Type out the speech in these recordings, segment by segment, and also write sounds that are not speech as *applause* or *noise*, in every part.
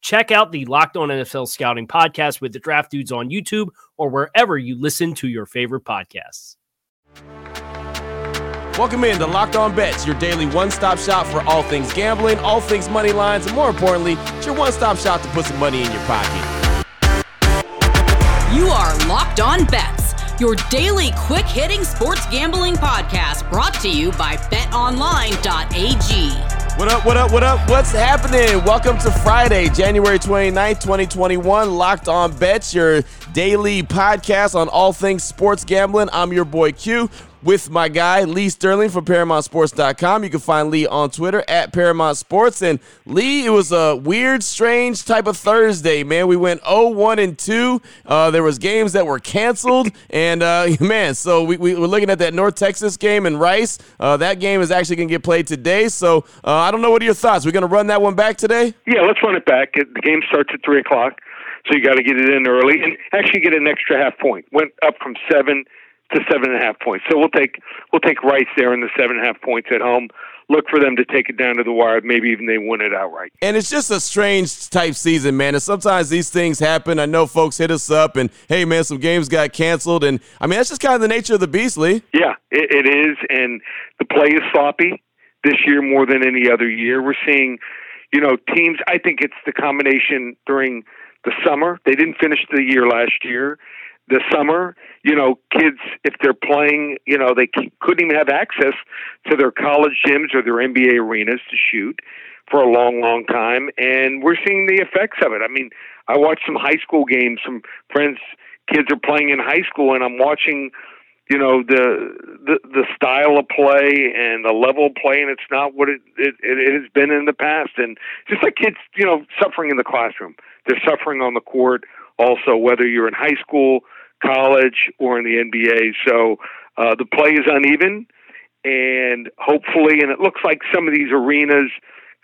Check out the Locked On NFL Scouting podcast with the Draft Dudes on YouTube or wherever you listen to your favorite podcasts. Welcome in to Locked On Bets, your daily one stop shop for all things gambling, all things money lines, and more importantly, it's your one stop shop to put some money in your pocket. You are Locked On Bets, your daily quick hitting sports gambling podcast brought to you by betonline.ag. What up, what up, what up? What's happening? Welcome to Friday, January 29th, 2021. Locked on Bets, your daily podcast on all things sports gambling. I'm your boy Q with my guy Lee Sterling from ParamountSports.com. You can find Lee on Twitter at Paramount Sports. And Lee, it was a weird, strange type of Thursday, man. We went 0-1 and 2. Uh, there was games that were canceled, and uh, *laughs* man, so we, we, are looking at that North Texas game and Rice. Uh, that game is actually going to get played today. So uh, I don't know. What are your thoughts? We're going to run that one back today. Yeah, let's run it back. The game starts at three o'clock. So you got to get it in early and actually get an extra half point. Went up from seven to seven and a half points. So we'll take we'll take Rice there in the seven and a half points at home. Look for them to take it down to the wire. Maybe even they win it outright. And it's just a strange type season, man. And sometimes these things happen. I know folks hit us up and hey, man, some games got canceled, and I mean that's just kind of the nature of the beast, Lee. Yeah, it, it is, and the play is sloppy this year more than any other year. We're seeing, you know, teams. I think it's the combination during the summer. They didn't finish the year last year the summer. You know, kids, if they're playing, you know, they couldn't even have access to their college gyms or their NBA arenas to shoot for a long, long time. And we're seeing the effects of it. I mean, I watched some high school games. Some friends, kids are playing in high school, and I'm watching, you know, the the, the style of play and the level of play, and it's not what it, it it has been in the past. And just like kids, you know, suffering in the classroom, they're suffering on the court. Also, whether you're in high school college or in the NBA. So uh, the play is uneven, and hopefully, and it looks like some of these arenas,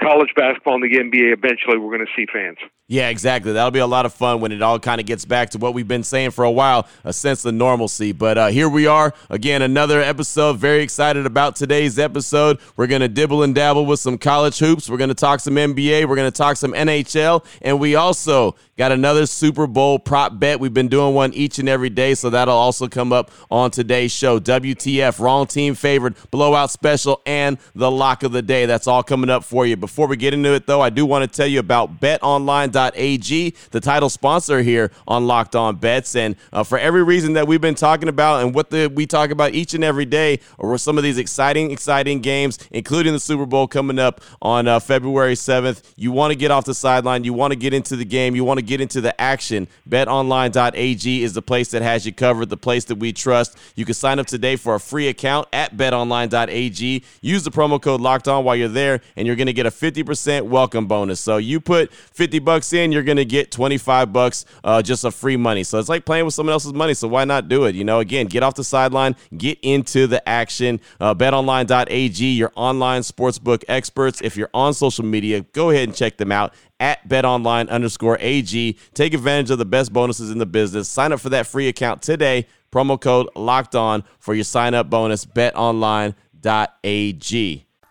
college basketball and the NBA, eventually we're going to see fans. Yeah, exactly. That'll be a lot of fun when it all kind of gets back to what we've been saying for a while, a sense of normalcy. But uh, here we are again, another episode. Very excited about today's episode. We're going to dibble and dabble with some college hoops. We're going to talk some NBA. We're going to talk some NHL. And we also got another Super Bowl prop bet. We've been doing one each and every day. So that'll also come up on today's show. WTF, wrong team favored, blowout special, and the lock of the day. That's all coming up for you. Before we get into it, though, I do want to tell you about Bet Online betonline.ag, the title sponsor here on Locked On Bets. And uh, for every reason that we've been talking about and what the, we talk about each and every day, or some of these exciting, exciting games, including the Super Bowl coming up on uh, February 7th, you want to get off the sideline, you want to get into the game, you want to get into the action. BetOnline.ag is the place that has you covered, the place that we trust. You can sign up today for a free account at BetOnline.ag. Use the promo code Locked On while you're there, and you're going to get a 50% welcome bonus. So you put 50 bucks in, you're going to get 25 bucks uh, just of free money. So it's like playing with someone else's money. So why not do it? You know, again, get off the sideline, get into the action. Uh, betonline.ag, your online sportsbook experts. If you're on social media, go ahead and check them out at betonline underscore AG. Take advantage of the best bonuses in the business. Sign up for that free account today. Promo code locked on for your sign up bonus. BetOnline.ag.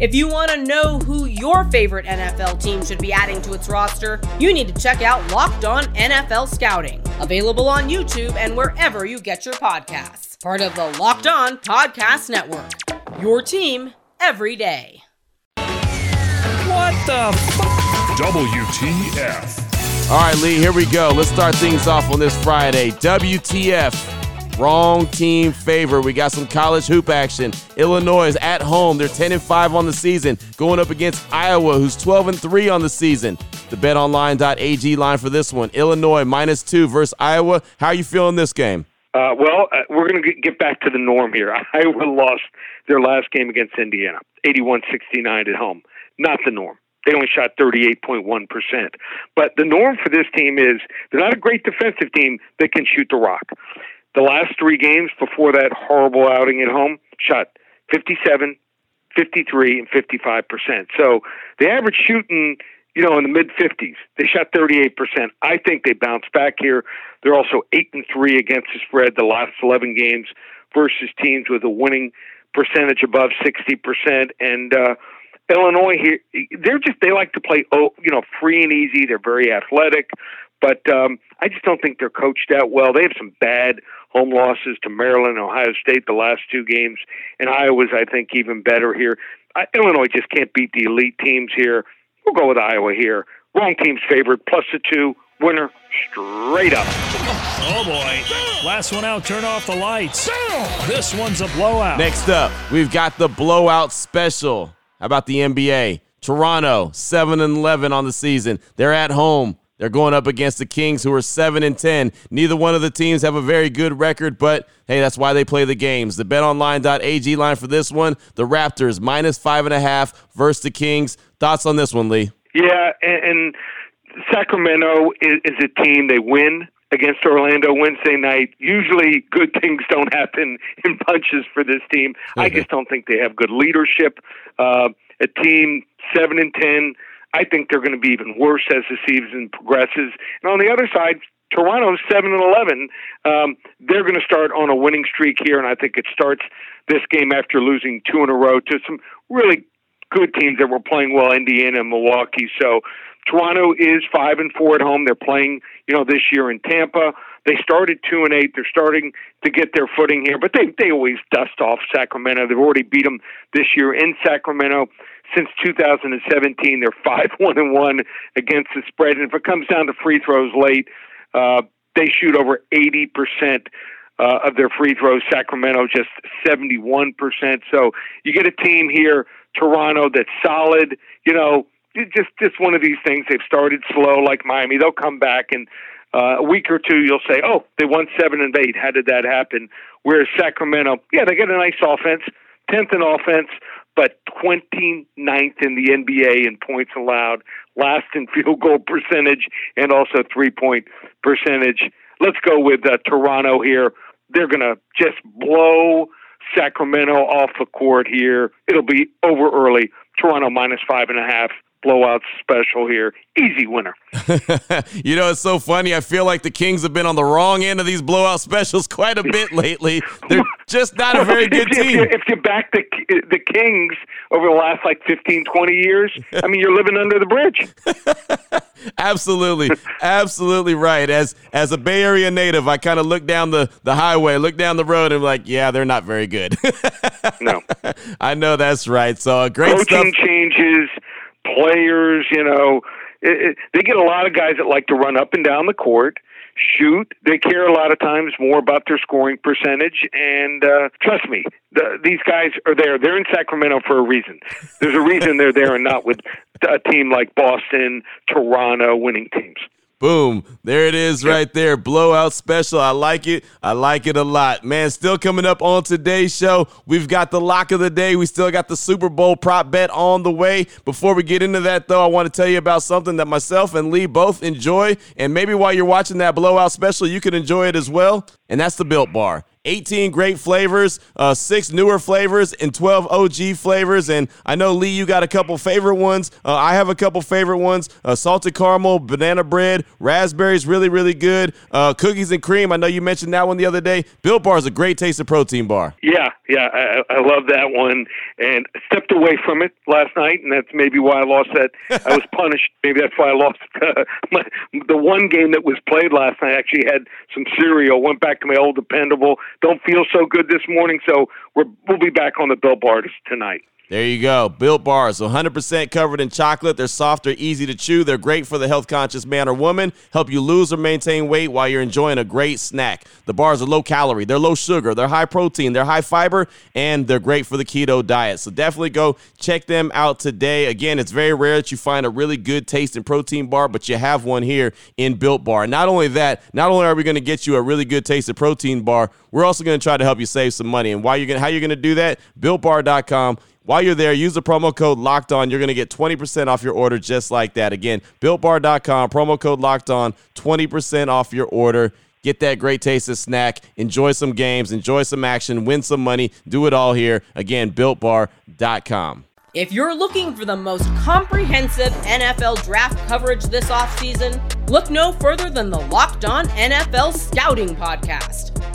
If you want to know who your favorite NFL team should be adding to its roster, you need to check out Locked On NFL Scouting, available on YouTube and wherever you get your podcasts. Part of the Locked On Podcast Network. Your team every day. What the f- WTF. All right, Lee, here we go. Let's start things off on this Friday. WTF. Wrong team favor. We got some college hoop action. Illinois is at home. They're 10 and 5 on the season, going up against Iowa, who's 12 and 3 on the season. The betonline.ag line for this one Illinois minus two versus Iowa. How are you feeling this game? Uh, well, uh, we're going to get back to the norm here. *laughs* Iowa lost their last game against Indiana, 81 69 at home. Not the norm. They only shot 38.1%. But the norm for this team is they're not a great defensive team that can shoot the rock. The last three games before that horrible outing at home shot 57, 53, and 55%. So the average shooting, you know, in the mid 50s. They shot 38%. I think they bounced back here. They're also 8 and 3 against the spread the last 11 games versus teams with a winning percentage above 60%. And, uh, Illinois here, they're just they like to play oh you know free and easy. They're very athletic, but um, I just don't think they're coached that well. They have some bad home losses to Maryland, Ohio State the last two games, and Iowa's I think even better here. I, Illinois just can't beat the elite teams here. We'll go with Iowa here. Wrong team's favorite plus the two winner straight up. Oh boy. Last one out, turn off the lights. This one's a blowout. Next up, we've got the blowout special. How about the NBA? Toronto, 7 and 11 on the season. They're at home. They're going up against the Kings, who are 7 and 10. Neither one of the teams have a very good record, but hey, that's why they play the games. The betonline.ag line for this one the Raptors, minus 5.5 versus the Kings. Thoughts on this one, Lee? Yeah, and, Sacramento is, is a team, they win against Orlando Wednesday night. Usually, good *laughs* things don't happen in bunches for this team. I just don't think they have good leadership. Uh, a team seven and ten. I think they're going to be even worse as the season progresses. And on the other side, Toronto's seven and eleven. Um, they're going to start on a winning streak here, and I think it starts this game after losing two in a row to some really good teams that were playing well, Indiana and Milwaukee. So Toronto is five and four at home. They're playing, you know, this year in Tampa. They started two and eight. They're starting to get their footing here, but they they always dust off Sacramento. They've already beat them this year in Sacramento. Since 2017, they're five *laughs* one and one against the spread. And if it comes down to free throws late, uh, they shoot over 80 percent uh, of their free throws. Sacramento just 71 percent. So you get a team here, Toronto, that's solid. You know, just just one of these things. They've started slow, like Miami. They'll come back, and uh, a week or two, you'll say, "Oh, they won seven and eight. How did that happen?" Whereas Sacramento, yeah, they get a nice offense, tenth in offense, but 29th in the NBA in points allowed, last in *laughs* field goal percentage, and also three point percentage. Let's go with uh, Toronto here. They're going to just blow Sacramento off the court here. It'll be over early. Toronto minus five and a half blowout special here. Easy winner. *laughs* you know, it's so funny. I feel like the Kings have been on the wrong end of these blowout specials quite a bit lately. They're *laughs* just not a very good if, team. If you, if you back the the Kings over the last like 15, 20 years, I mean, you're living under the bridge. *laughs* absolutely, absolutely right. As as a Bay Area native, I kind of look down the the highway, look down the road, and I'm like, yeah, they're not very good. no, I know that's right. So uh, great coaching stuff. changes, players. You know, it, it, they get a lot of guys that like to run up and down the court shoot. They care a lot of times more about their scoring percentage. And uh, trust me, the, these guys are there. They're in Sacramento for a reason. There's a reason they're there and not with a team like Boston, Toronto, winning teams. Boom. There it is right there. Blowout special. I like it. I like it a lot. Man, still coming up on today's show. We've got the lock of the day. We still got the Super Bowl prop bet on the way. Before we get into that, though, I want to tell you about something that myself and Lee both enjoy. And maybe while you're watching that blowout special, you can enjoy it as well. And that's the Built Bar. 18 great flavors, uh, six newer flavors, and 12 OG flavors. And I know, Lee, you got a couple favorite ones. Uh, I have a couple favorite ones uh, salted caramel, banana bread, raspberries, really, really good. Uh, cookies and cream. I know you mentioned that one the other day. Built Bar is a great taste of protein bar. Yeah, yeah, I, I love that one. And stepped away from it last night, and that's maybe why I lost that. I was *laughs* punished. Maybe that's why I lost uh, *laughs* my, the one game that was played last night. I actually had some cereal, went back to my old dependable don't feel so good this morning. So we're, we'll be back on the Built Bars tonight. There you go. Built bars, 100% covered in chocolate. They're soft, they're easy to chew. They're great for the health conscious man or woman. Help you lose or maintain weight while you're enjoying a great snack. The bars are low calorie, they're low sugar, they're high protein, they're high fiber, and they're great for the keto diet. So definitely go check them out today. Again, it's very rare that you find a really good taste in protein bar, but you have one here in Built Bar. Not only that, not only are we going to get you a really good taste of protein bar, we're also going to try to help you save some money. And why you're going how you're going to do that? BuiltBar.com while you're there, use the promo code locked on. You're going to get 20% off your order just like that. Again, builtbar.com, promo code locked on, 20% off your order. Get that great taste of snack, enjoy some games, enjoy some action, win some money, do it all here. Again, builtbar.com. If you're looking for the most comprehensive NFL draft coverage this offseason, look no further than the Locked On NFL Scouting Podcast.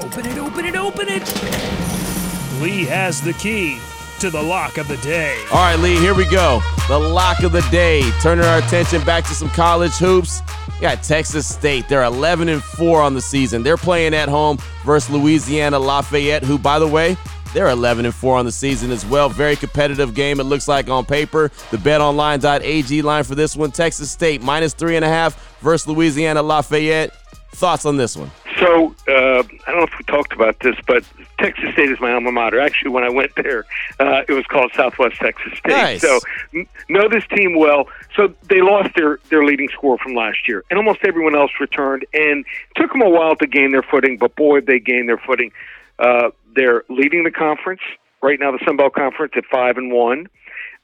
Open it, open it, open it. Lee has the key to the lock of the day. All right, Lee, here we go. The lock of the day. Turning our attention back to some college hoops. You got Texas State. They're 11 and 4 on the season. They're playing at home versus Louisiana Lafayette, who, by the way, they're 11 and 4 on the season as well. Very competitive game, it looks like on paper. The betonline.ag line for this one Texas State minus three and a half versus Louisiana Lafayette. Thoughts on this one? So, uh, I don't know if we talked about this, but Texas State is my alma mater. Actually, when I went there, uh, it was called Southwest Texas State. Nice. So, n- know this team well. So, they lost their, their leading scorer from last year, and almost everyone else returned. And it took them a while to gain their footing, but boy, they gained their footing. Uh, they're leading the conference right now, the Sun Belt Conference at five and one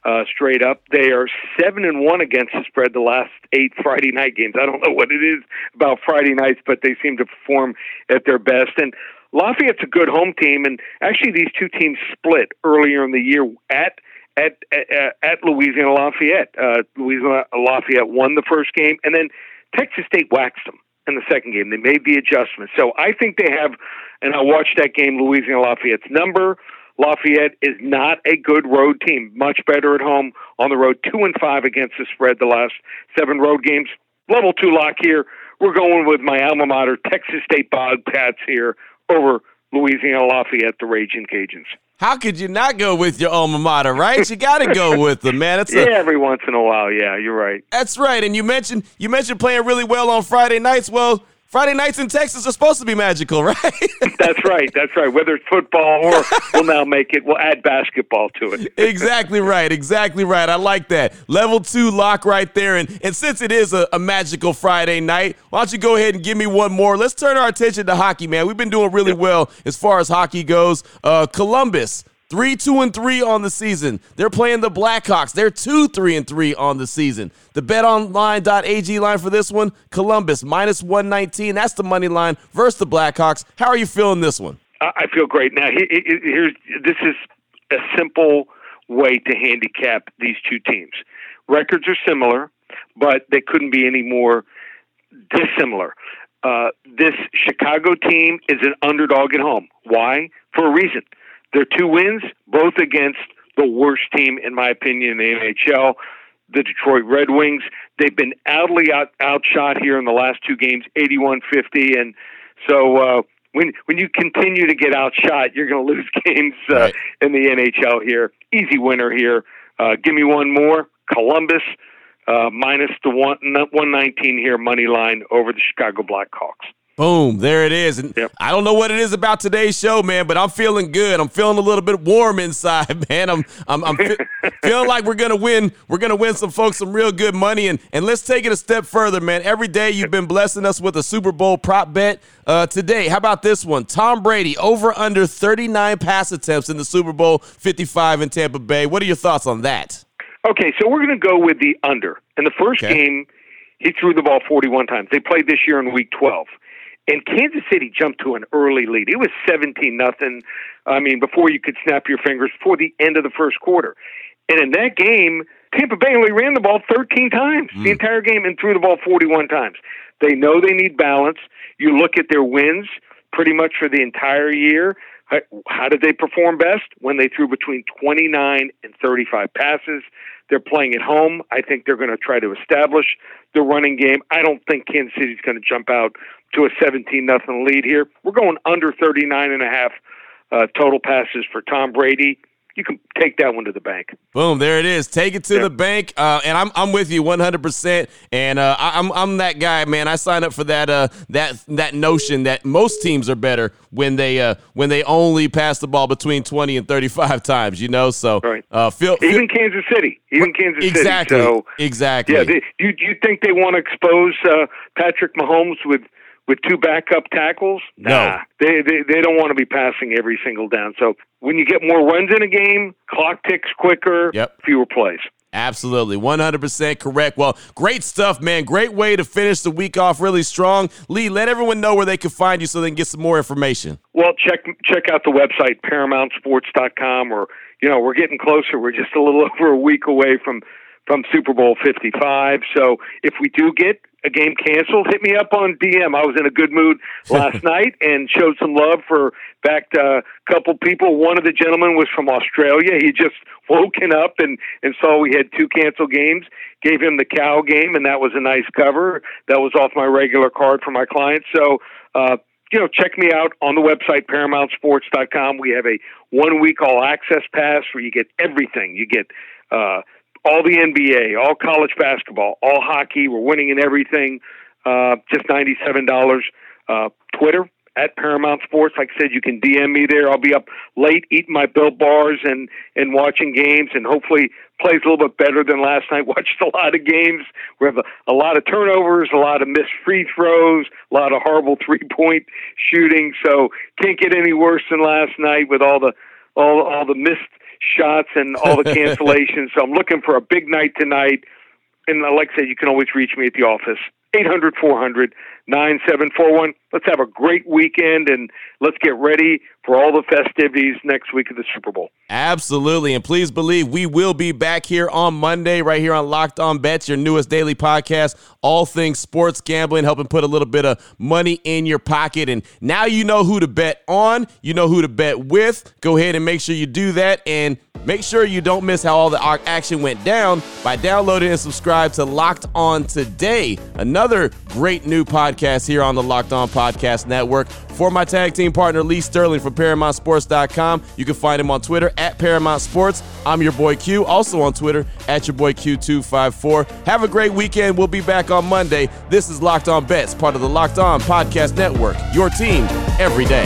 uh, straight up. They are seven and one against the spread the last eight Friday night games. I don't know what it is about Friday nights, but they seem to perform at their best. And Lafayette's a good home team, and actually these two teams split earlier in the year at. At, at at Louisiana Lafayette, uh, Louisiana Lafayette won the first game, and then Texas State waxed them in the second game. They made the adjustment, so I think they have. And I watched that game, Louisiana Lafayette's number. Lafayette is not a good road team. Much better at home on the road. Two and five against the spread the last seven road games. Level two lock here. We're going with my alma mater, Texas State Bobcats here over Louisiana Lafayette, the Raging Cajuns. How could you not go with your alma mater, right? You got to go *laughs* with them, man. It's a, yeah, every once in a while. Yeah, you're right. That's right. And you mentioned you mentioned playing really well on Friday nights. Well, Friday nights in Texas are supposed to be magical, *laughs* right? that's right. That's right. Whether it's football or *laughs* we'll now make it, we'll add basketball to it. *laughs* exactly right. Exactly right. I like that. Level two lock right there. And, and since it is a, a, magical Friday night, why don't you go ahead and give me one more? Let's turn our attention to hockey, man. We've been doing really well as far as hockey goes. Uh, Columbus. Three, two, and three on the season. They're playing the Blackhawks. They're two, three, and three on the season. The betonline.ag line for this one Columbus minus 119. That's the money line versus the Blackhawks. How are you feeling this one? I feel great. Now, here's this is a simple way to handicap these two teams. Records are similar, but they couldn't be any more dissimilar. Uh, this Chicago team is an underdog at home. Why? For a reason their two wins, both against the worst team, in my opinion, in the NHL. the Detroit Red Wings. They've been outly out, outshot here in the last two games, 81-50, and so uh, when when you continue to get outshot, you're going *laughs* to lose games uh, right. in the NHL here. Easy winner here. Uh, give me one more. Columbus uh, minus the one one nineteen here money line over the Chicago Blackhawks. Boom, there it is. And yep. I don't know what it is about today's show, man, but I'm feeling good. I'm feeling a little bit warm inside, *laughs* man. I'm I'm, I'm fe- *laughs* feeling like we're gonna win. We're gonna win some folks some real good money. And and let's take it a step further, man. Every day you've been blessing us with a Super Bowl prop bet. Uh, today, how about this one? Tom Brady over under 39 pass attempts in the Super Bowl 55 in Tampa Bay. What are your thoughts on that? Okay, so we're going to go with the under. In the first okay. game, he threw the ball 41 times. They played this year in Week 12 and Kansas City jumped to an early lead. It was 17 nothing. I mean, before you could snap your fingers, before the end of the first quarter. And in that game, Tampa Bay only ran the ball 13 times mm. the entire game and threw the ball 41 times. They know they need balance. You look at their wins pretty much for the entire year. How did they perform best? When they threw between 29 and 35 passes. They're playing at home. I think they're going to try to establish the running game. I don't think Kansas City's going to jump out to a 17 nothing lead here. We're going under 39 and a half uh, total passes for Tom Brady you can take that one to the bank. Boom, there it is. Take it to the bank. Uh, and I'm I'm with you 100%. And uh, I'm I'm that guy, man. I sign up for that uh that that notion that most teams are better when they uh when they only pass the ball between 20 and 35 times. You know, so right. uh, feel, feel even Kansas City, even Kansas exactly, City. So exactly. Yeah. Do you, you think they want to expose uh, Patrick Mahomes with? With two backup tackles, no. nah, they, they they don't want to be passing every single down. So when you get more runs in a game, clock ticks quicker, yep. fewer plays. Absolutely. 100% correct. Well, great stuff, man. Great way to finish the week off really strong. Lee, let everyone know where they can find you so they can get some more information. Well, check check out the website paramountsports.com or you know, we're getting closer. We're just a little *laughs* over a week away from from Super Bowl 55. So if we do get a game canceled, hit me up on DM. I was in a good mood *laughs* last night and showed some love for back to a couple people. One of the gentlemen was from Australia. He just woken up and and saw we had two canceled games. Gave him the cow game, and that was a nice cover. That was off my regular card for my clients. So. uh you know, check me out on the website, ParamountSports.com. We have a one week all access pass where you get everything. You get uh, all the NBA, all college basketball, all hockey. We're winning in everything. Uh, just ninety-seven dollars. Uh, Twitter at Paramount Sports. Like I said, you can DM me there. I'll be up late eating my Built bars and and watching games, and hopefully plays a little bit better than last night. *laughs* Watched a lot of games. We have a, a lot of turnovers, a lot of missed free throws, a lot of horrible *laughs* three-point shooting. So can't get any worse than last night with all the all all the missed shots and all the *laughs* cancellations. so I'm looking for a big night tonight. And like I said, you can always reach me at the office, 800 400 9741. Let's have a great weekend and let's get ready for all the festivities next week of the Super Bowl. Absolutely. And please believe we will be back here on Monday, right here on Locked On Bets, your newest daily podcast, all things sports gambling, helping put a little bit of money in your pocket. And now you know who to bet on, you know who to bet with. Go ahead and make sure you do that. And Make sure you don't miss how all the action went down by downloading and subscribe to Locked On Today, another great new podcast here on the Locked On Podcast Network. For my tag team partner, Lee Sterling from ParamountSports.com, you can find him on Twitter at Paramount Sports. I'm your boy Q, also on Twitter at your boy Q254. Have a great weekend. We'll be back on Monday. This is Locked On Bets, part of the Locked On Podcast Network, your team every day.